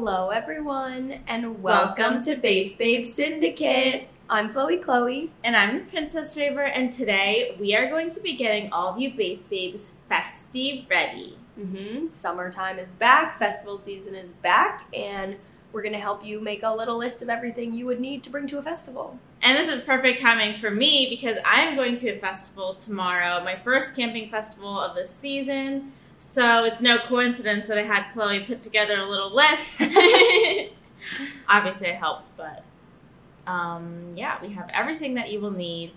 Hello, everyone, and welcome, to Bass Babe Syndicate. I'm Chloe Chloe. And I'm the Princess Raver, and today we are going to be getting all of you base babes festive ready. Mm-hmm. Summertime is back, festival season is back, and we're going to help you make a little list of everything you would need to bring to a festival. And this is perfect timing for me because I am going to a festival tomorrow, my first camping festival of the season. So it's no coincidence that I had Chloe put together a little list. Obviously, it helped, but um, yeah, we have everything that you will need.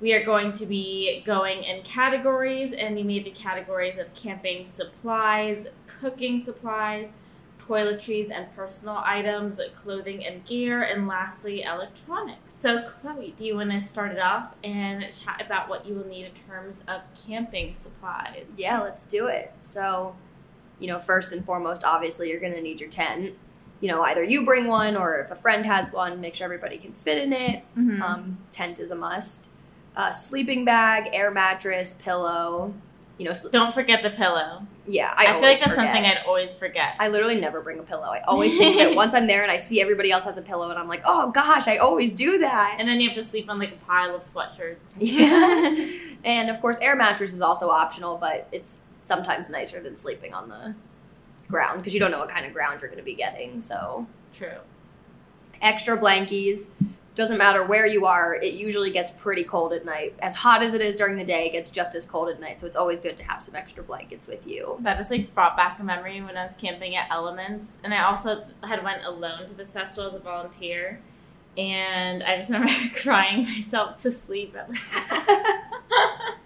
We are going to be going in categories, and we made the categories of camping supplies, cooking supplies, toiletries and personal items, clothing and gear, and lastly, electronics. So, Chloe, do you want to start it off and chat about what you will need in terms of camping supplies? Yeah, let's do it. So, you know, first and foremost, obviously, you're going to need your tent. You know, either you bring one or if a friend has one, make sure everybody can fit in it. Mhm. Um, tent is a must. Uh, sleeping bag, air mattress, pillow. You know, sl- Don't forget the pillow. Yeah, I, I, feel like that's forget. something I'd always forget. I literally never bring a pillow. I always think that once I'm there and I see everybody else has a pillow, and I'm like, oh gosh, I always do that. and then you have to sleep on like a pile of sweatshirts. Yeah. and of course, air mattress is also optional, but it's sometimes nicer than sleeping on the ground because you don't know what kind of ground you're going to be getting. So, True. extra blankies. Doesn't matter where you are, it usually gets pretty cold at night. As hot as it is during the day, it gets just as cold at night. So, it's always good to have some extra blankets with you. That just like brought back a memory when I was camping at Elements, and I also had went alone to this festival as a volunteer, and I just remember crying myself to sleep at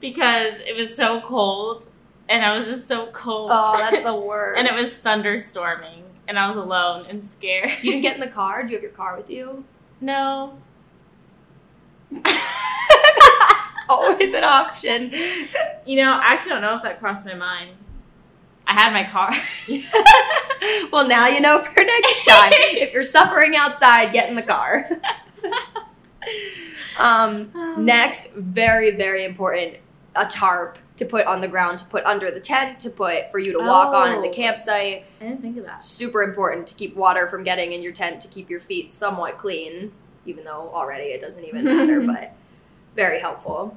because it was so cold, and I was just so cold. oh, that's the worst. and it was thunderstorming, and I was alone and scared. You didn't get in the car? Do you have your car with you? no. Always an option. You know, I actually don't know if that crossed my mind. I had my car. well, now you know for next time. if you're suffering outside, get in the car. um, next, very, very important a tarp to put on the ground, to put under the tent, to put for you to walk on at the Oh. campsite. I didn't think of that. Super important to keep water from getting in your tent, to keep your feet somewhat clean, even though already it doesn't even matter, but very helpful.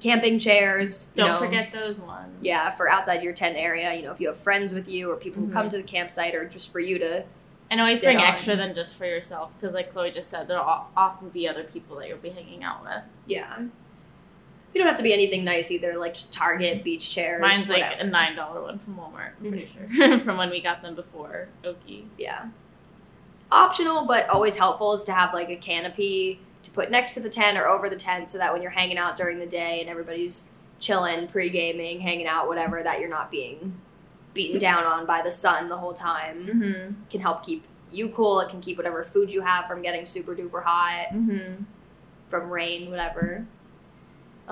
Camping chairs. Don't know, forget those ones. yeah, for outside your tent area, you know, if you have friends with you or people who come Mhm. to the campsite or just for you to And always bring on. extra than just for yourself, because like Chloe just said, there'll often be other people that you'll be hanging out with. Yeah. You don't have to be anything nice either, like just Target, beach chairs. Mine's like a nine dollar one from Walmart. I'm pretty Mm-hmm. sure from when we got them before Oki. Yeah. Optional, but always helpful is to have like a canopy to put next to the tent or over the tent so that when you're hanging out during the day and everybody's chilling, pre gaming, hanging out, whatever, that you're not being beaten down on by the sun the whole time. Mm-hmm. can help keep you cool. It can keep whatever food you have from getting super duper hot. Mm-hmm. from rain, whatever.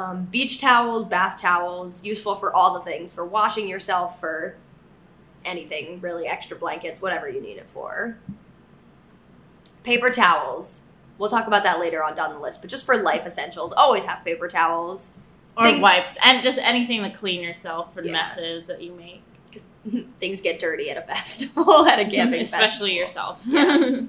Um, beach towels, bath towels, useful for all the things for washing yourself, for anything really, extra blankets, whatever you need it for. Paper towels. We'll talk about that later on down the list, but just for life essentials, always have paper towels. Or Things- wipes and just anything to clean yourself for Yeah. messes that you make, Because things get dirty at a festival, at a camping especially festival. yourself. Yeah.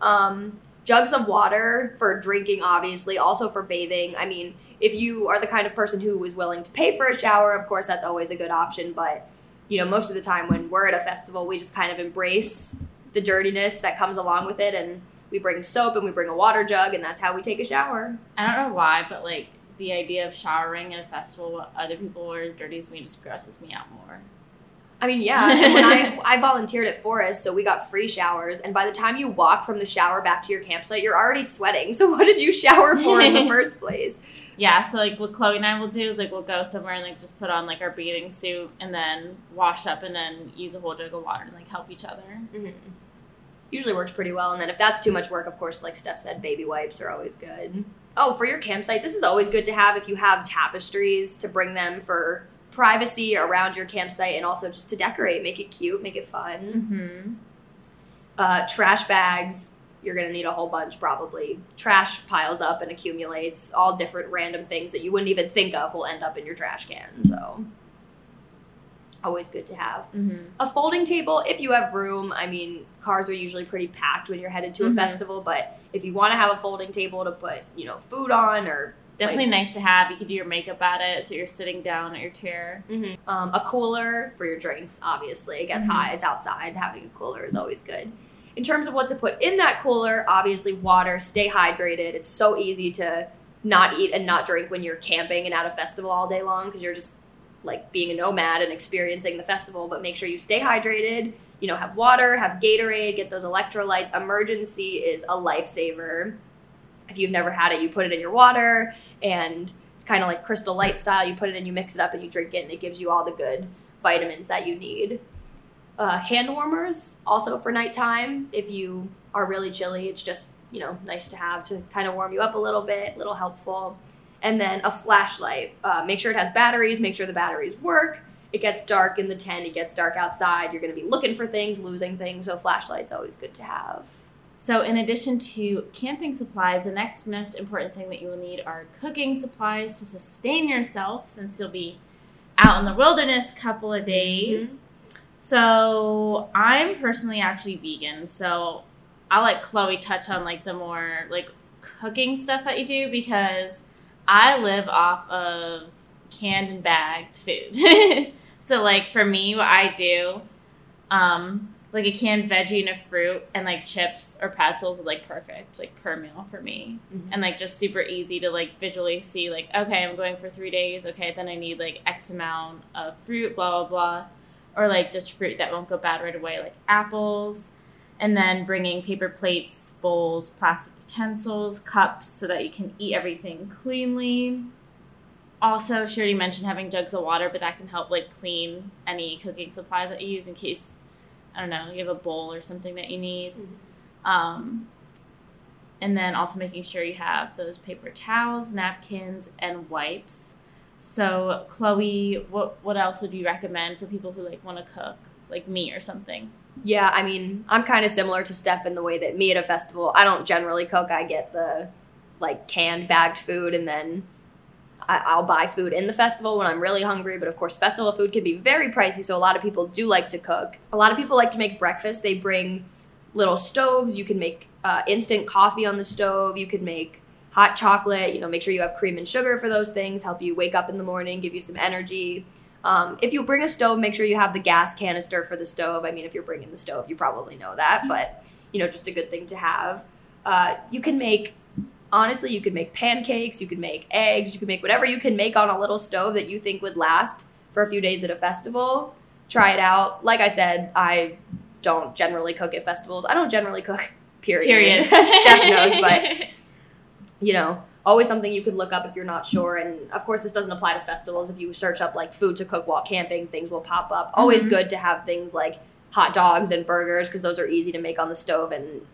Um, jugs of water for drinking, obviously, also for bathing. I mean, if you are the kind of person who is willing to pay for a shower, of course, that's always a good option. But, you know, most of the time when we're at a festival, we just kind of embrace the dirtiness that comes along with it. And we bring soap and we bring a water jug, and that's how we take a shower. I don't know why, but like the idea of showering at a festival while other people are as dirty as me just grosses me out more. I mean, yeah. And when I, I volunteered at Forest, so we got free showers. And by the time you walk from the shower back to your campsite, you're already sweating. So what did you shower for in the first place? Yeah, so like what Chloe and I will do is like we'll go somewhere and like just put on like our bathing suit and then wash up and then use a whole jug of water and like help each other. Mm-hmm. Usually works pretty well. And then if that's too much work, of course, like Steph said, baby wipes are always good. Oh, for your campsite, this is always good to have if you have tapestries to bring them for privacy around your campsite and also just to decorate, make it cute, make it fun. Mm-hmm. Uh, trash bags, you're gonna need a whole bunch probably. Trash piles up and accumulates. All different random things that you wouldn't even think of will end up in your trash can. So Always good to have. Mm-hmm. A folding table, if you have room. I mean, cars are usually pretty packed when you're headed to a Mhm. festival, but if you want to have a folding table to put, you know, food on or Definitely nice to have. You could do your makeup at it, so you're sitting down at your chair. um, a cooler for your drinks, obviously. It gets hot, it's outside. Having a cooler is always good. In terms of what to put in that cooler, obviously water, stay hydrated. It's so easy to not eat and not drink when you're camping and at a festival all day long because you're just like being a nomad and experiencing the festival, but make sure you stay hydrated. You know, have water, have Gatorade, get those electrolytes. Emergen-C is a lifesaver. If you've never had it, you put it in your water and it's kind of like crystal light style. You put it in, you mix it up, and you drink it, and it gives you all the good vitamins that you need. Uh, hand warmers also for nighttime. If you are really chilly, it's just you know nice to have to kind of warm you up a little bit, a little helpful. And then a flashlight. Uh, make sure it has batteries. Make sure the batteries work. It gets dark in the tent. It gets dark outside. You're going to be looking for things, losing things. So flashlight's always good to have. So, in addition to camping supplies, the next most important thing that you will need are cooking supplies to sustain yourself since you'll be out in the wilderness a couple of days. So, I'm personally actually vegan. So, I'll let Chloe touch on like the more like cooking stuff that you do because I live off of canned and bagged food. so, like for me, what I do, um, like a canned veggie and a fruit and like chips or pretzels is like perfect like per meal for me Mhm. and like just super easy to like visually see like okay i'm going for three days okay then i need like x amount of fruit blah blah blah or like just fruit that won't go bad right away like apples and then bringing paper plates bowls plastic utensils cups so that you can eat everything cleanly also she already mentioned having jugs of water but that can help like clean any cooking supplies that you use in case I don't know, you have a bowl or something that you need. Mhm. Um, and then also making sure you have those paper towels, napkins, and wipes. So, Chloe, what what else would you recommend for people who like want to cook, like me or something? Yeah, I mean, I'm kind of similar to Steph in the way that me at a festival, I don't generally cook. I get the like canned bagged food and then I- I'll buy food in the festival when I'm really hungry. But of course, festival food can be very pricey, so a lot of people do like to cook. A lot of people like to make breakfast. They bring little stoves. You can make uh, instant coffee on the stove. You could make hot chocolate. You know, make sure you have cream and sugar for those things. Help you wake up in the morning, give you some energy. Um, if you bring a stove, make sure you have the gas canister for the stove. I mean, if you're bringing the stove, you probably know that, but you know, just a good thing to have. Uh, you can make, honestly, you can make pancakes, you can make eggs, you can make whatever you can make on a little stove that you think would last for a few days at a festival. Try it out. Like I said, I don't generally cook at festivals. I don't generally cook. Period. Period. Steph knows, but you know, always something you could look up if you're not sure. And of course, this doesn't apply to festivals. If you search up like food to cook while camping, things will pop up. Always Mhm. good to have things like hot dogs and burgers because those are easy to make on the stove and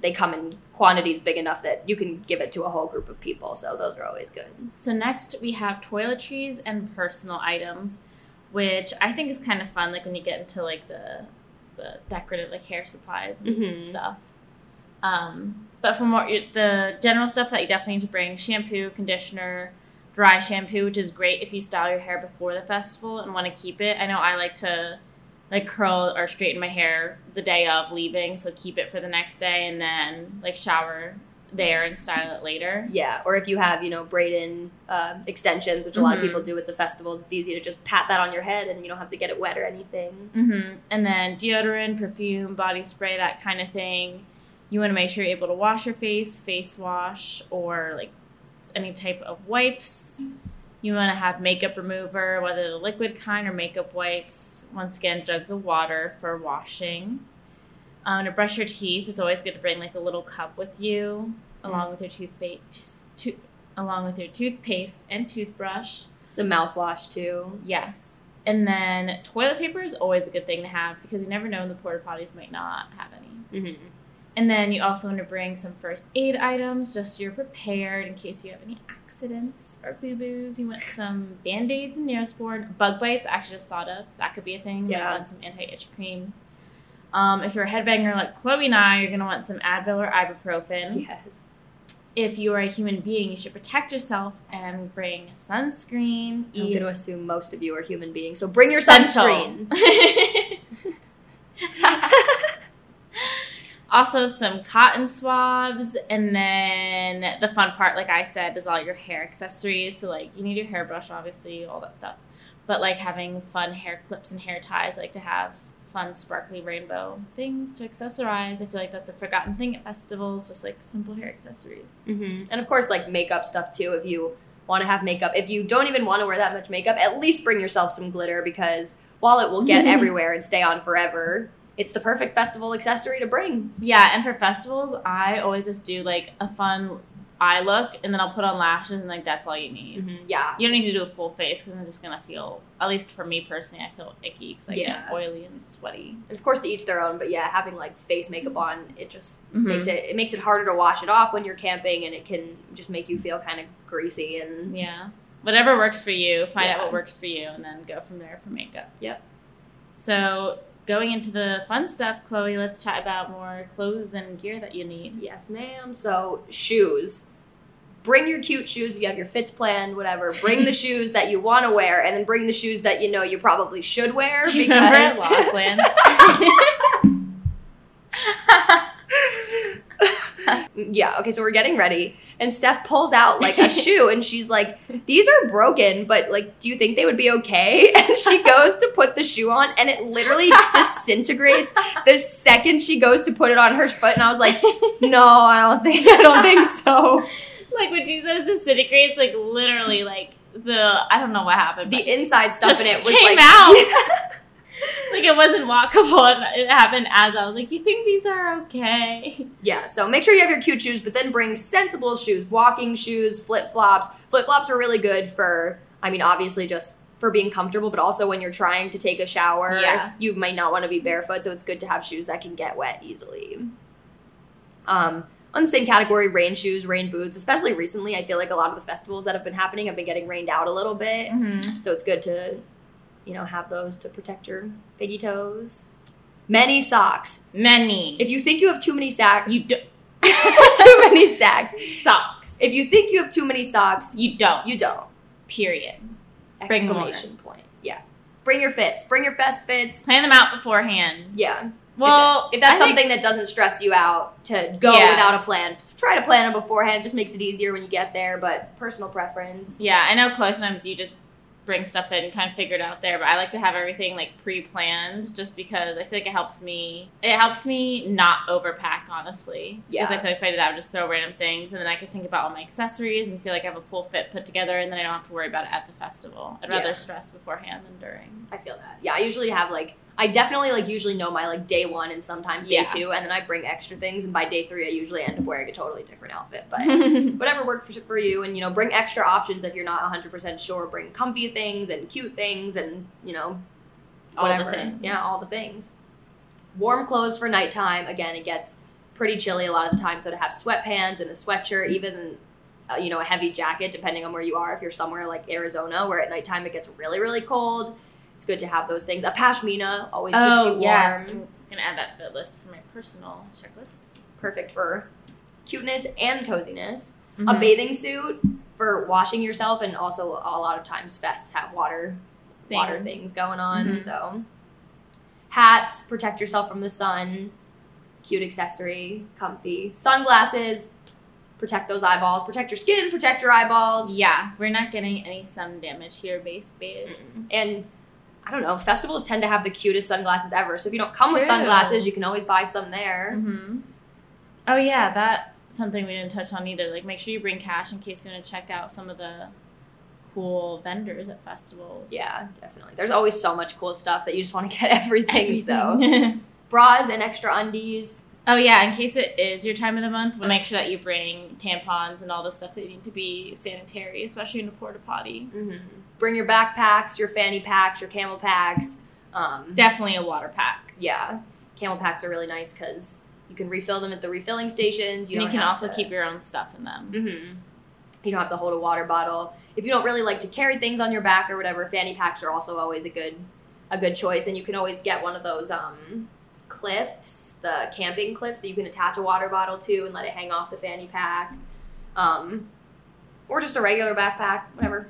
they come in quantities big enough that you can give it to a whole group of people. So those are always good. So next we have toiletries and personal items, which I think is kind of fun. Like when you get into like the the decorative like hair supplies and Mhm. stuff. Um, but for more the general stuff that you definitely need to bring: shampoo, conditioner, dry shampoo, which is great if you style your hair before the festival and want to keep it. I know I like to like curl or straighten my hair the day of leaving, so keep it for the next day and then like shower there and style it later. Yeah, or if you have, you know, braid-in uh, extensions, which a lot of Mhm. people do at the festivals, it's easy to just pat that on your head and you don't have to get it wet or anything. hmm And then deodorant, perfume, body spray, that kind of thing. You want to make sure you're able to wash your face, face wash, or like any type of wipes. You want to have makeup remover, whether the liquid kind or makeup wipes. Once again, jugs of water for washing. Um, to brush your teeth, it's always good to bring like a little cup with you, along with your toothpaste, to- along with your toothpaste and toothbrush. Some mouthwash too. Yes. And then toilet paper is always a good thing to have because you never know when the porta potties might not have any. Mm-hmm. And then you also want to bring some first aid items just so you're prepared in case you have any accidents or boo boos. You want some band aids and Neosporin. Bug bites, I actually just thought of. That could be a thing. Yeah. want some anti itch cream. Um, if you're a headbanger like Chloe and I, you're going to want some Advil or ibuprofen. Yes. if you are a human being, you should protect yourself and bring sunscreen. I'm going to assume most of you are human beings, so bring your Essential. sunscreen. also, some cotton swabs, and then the fun part, like I said, is all your hair accessories. So, like, you need your hairbrush, obviously, all that stuff. But, like, having fun hair clips and hair ties, like to have fun, sparkly rainbow things to accessorize. I feel like that's a forgotten thing at festivals, just like simple hair accessories. hmm And of course, like makeup stuff too. If you want to have makeup, if you don't even want to wear that much makeup, at least bring yourself some glitter because while it will get everywhere and stay on forever, it's the perfect festival accessory to bring. Yeah, and for festivals, I always just do like a fun eye look, and then I'll put on lashes, and like that's all you need. Yeah. You don't need to do a full face because I'm just gonna feel. At least for me personally, I feel icky because I Yeah. get oily and sweaty. And of course, to each their own. But yeah, having like face makeup on, it just Mhm. makes it it makes it harder to wash it off when you're camping, and it can just make you feel kind of greasy and Yeah, whatever works for you. Find out what works for you, and then go from there for makeup. Yep. So going into the fun stuff, Chloe, let's chat about more clothes and gear that you need. Yes, ma'am. So shoes. Bring your cute shoes if you have your fits planned, whatever. Bring the shoes that you want to wear, and then bring the shoes that you know you probably should wear Do you remember at because Lost Lands? yeah. Okay, so we're getting ready, and Steph pulls out like a shoe, and she's like, "These are broken, but like, do you think they would be okay?" And she goes to put the shoe on, and it literally disintegrates the second she goes to put it on her foot. And I was like, "No, I don't think. I don't think so." like when she says disintegrates, like literally, like the I don't know what happened. The inside stuff in it was came like out. like it wasn't walkable, and it happened as I was like, "You think these are okay?" Yeah, so make sure you have your cute shoes, but then bring sensible shoes, walking shoes, flip flops. Flip flops are really good for, I mean, obviously just for being comfortable, but also when you're trying to take a shower, Yeah. you might not want to be barefoot, so it's good to have shoes that can get wet easily. Um, on the same category, rain shoes, rain boots, especially recently, I feel like a lot of the festivals that have been happening have been getting rained out a little bit, Mm-hmm. so it's good to, you know, have those to protect your piggy toes. Many socks. Many. If you think you have too many socks, you don't. too many sacks. socks, If you think you have too many socks, you don't. you don't. Period. Exclamation point. Yeah. Bring your fits. Bring your best fits. Plan them out beforehand. Yeah. Well, if that's I think- something that doesn't stress you out to go Yeah. without a plan, try to plan it beforehand. It just makes it easier when you get there, but personal preference. Yeah, I know, Chloe. Sometimes you just bring stuff in and kind of figure it out there, but I like to have everything like pre-planned, just because I feel like it helps me. It helps me not overpack, honestly. Because Yeah. I feel like if I did that, I would just throw random things, and then I could think about all my accessories and feel like I have a full fit put together, and then I don't have to worry about it at the festival. I'd rather Yeah. stress beforehand than during. I feel that. Yeah, I usually have like I definitely like usually know my like day one and sometimes day Yeah. two, and then I bring extra things, and by day three I usually end up wearing a totally different outfit. But whatever works for, for you and you know bring extra options if you're not 100% sure bring comfy things and cute things and you know All whatever things. yeah all the things warm clothes for nighttime again it gets pretty chilly a lot of the time so to have sweatpants and a sweatshirt even uh, you know a heavy jacket depending on where you are if you're somewhere like arizona where at nighttime it gets really really cold it's good to have those things a pashmina always keeps you oh warm yes, I'm gonna add that to the list for my personal checklist. perfect for cuteness and coziness a Mhm. bathing suit for washing yourself and also a lot of times fests have water water Things. things going on Mhm. so hats protect yourself from the sun cute accessory comfy sunglasses protect those eyeballs protect your skin protect your eyeballs Yeah, we're not getting any sun damage here, base babes. and I don't know. Festivals tend to have the cutest sunglasses ever. So if you don't come with sunglasses, you can always buy some there. Mm-hmm. Oh yeah, that something we didn't touch on either. Like, make sure you bring cash in case you want to check out some of the cool vendors at festivals. Yeah, definitely. There's always so much cool stuff that you just want to get everything. So Everything. bras and extra undies. oh yeah, in case it is your time of the month, we'll make sure that you bring tampons and all the stuff that you need to be sanitary, especially in a porta potty. hmm Bring your backpacks, your fanny packs, your camel packs. Um, Definitely a water pack. yeah, camel packs are really nice because you can refill them at the refilling stations. You, and you can also to- keep your own stuff in them. hmm You don't have to hold a water bottle. If you don't really like to carry things on your back or whatever, fanny packs are also always a good a good choice. And you can always get one of those um, clips, the camping clips that you can attach a water bottle to and let it hang off the fanny pack. um, or just a regular backpack, whatever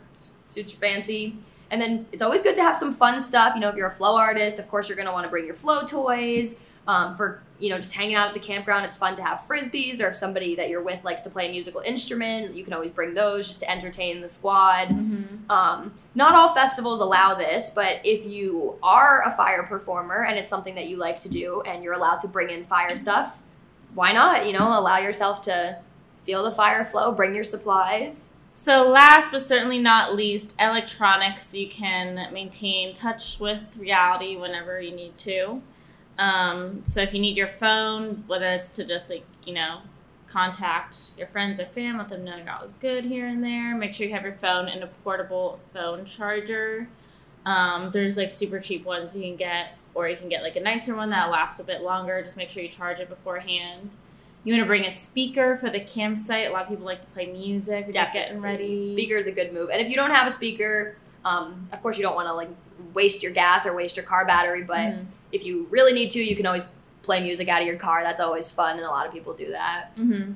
suits your fancy. And then it's always good to have some fun stuff. You know, if you're a flow artist, of course you're going to want to bring your flow toys. Um, for you know, just hanging out at the campground, it's fun to have frisbees. Or if somebody that you're with likes to play a musical instrument, you can always bring those just to entertain the squad. Mm-hmm. Um, not all festivals allow this, but if you are a fire performer and it's something that you like to do, and you're allowed to bring in fire stuff, why not? You know, allow yourself to feel the fire flow, bring your supplies. So, last but certainly not least, electronics. You can maintain touch with reality whenever you need to. Um, so, if you need your phone, whether it's to just like, you know, contact your friends or fam, let them know you're all good here and there. Make sure you have your phone and a portable phone charger. Um, there's like super cheap ones you can get, or you can get like a nicer one that lasts a bit longer. Just make sure you charge it beforehand. You want to bring a speaker for the campsite. A lot of people like to play music. Definitely. getting ready. Speaker is a good move. And if you don't have a speaker, um, of course you don't want to like waste your gas or waste your car battery. But mm-hmm. If you really need to, you can always play music out of your car. That's always fun, and a lot of people do that. Mm-hmm.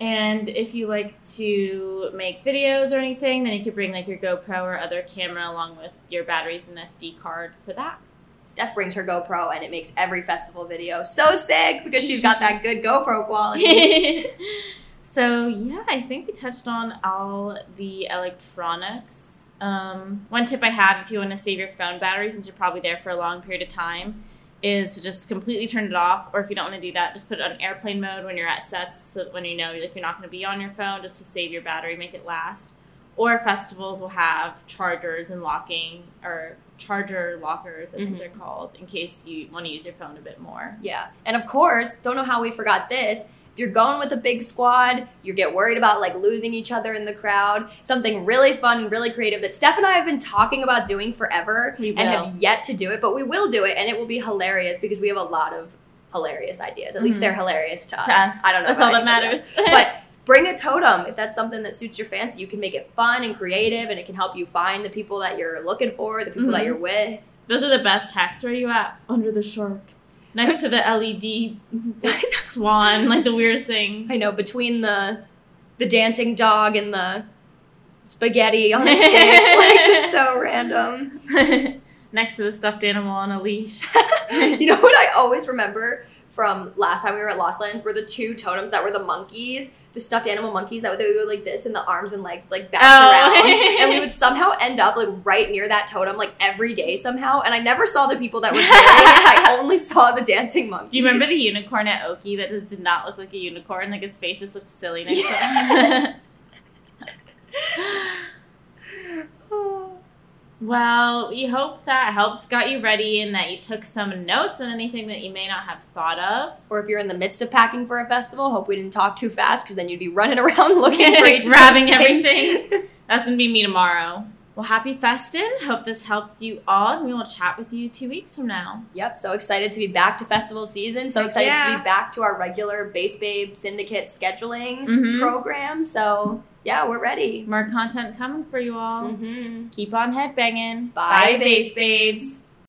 And if you like to make videos or anything, then you could bring like your GoPro or other camera along with your batteries and SD card for that. Steph brings her GoPro and it makes every festival video so sick because she's got that good GoPro quality. so yeah, I think we touched on all the electronics. Um, one tip I have if you want to save your phone battery since you're probably there for a long period of time is to just completely turn it off or if you don't want to do that just put it on airplane mode when you're at sets so when you know like you're not going to be on your phone just to save your battery make it last or festivals will have chargers and locking or charger lockers, I think mm-hmm. they're called, in case you want to use your phone a bit more. Yeah. And of course, don't know how we forgot this. If you're going with a big squad, you get worried about like losing each other in the crowd. Something really fun, really creative that Steph and I have been talking about doing forever and have yet to do it, but we will do it and it will be hilarious because we have a lot of hilarious ideas. At mm-hmm. least they're hilarious to us. to us. I don't know. That's all that matters. but bring a totem if that's something that suits your fancy. You can make it fun and creative, and it can help you find the people that you're looking for, the people mm-hmm. that you're with. Those are the best hacks. Where are you at? Under the shark. Next to the LED swan, like the weirdest things. I know between the the dancing dog and the spaghetti on a stick, like just so random. Next to the stuffed animal on a leash. you know what I always remember from last time we were at Lost Lands were the two totems that were the monkeys, the stuffed animal monkeys that they would go like this and the arms and legs like bounce oh. around. and we would somehow end up like right near that totem like every day somehow. And I never saw the people that were it. I only saw the dancing monkeys. Do you remember the unicorn at Oki that just did not look like a unicorn? Like its face just looked silly next yes. Well, we hope that helped, got you ready, and that you took some notes on anything that you may not have thought of. Or if you're in the midst of packing for a festival, hope we didn't talk too fast because then you'd be running around looking for each grabbing everything. That's gonna be me tomorrow. Well, happy Festin. Hope this helped you all, and we will chat with you two weeks from now. Yep, so excited to be back to festival season. So excited yeah. to be back to our regular Bass Babe Syndicate scheduling mm-hmm. program. So yeah, we're ready. More content coming for you all. Mm-hmm. Keep on headbanging. Bye, Bye Base Babes.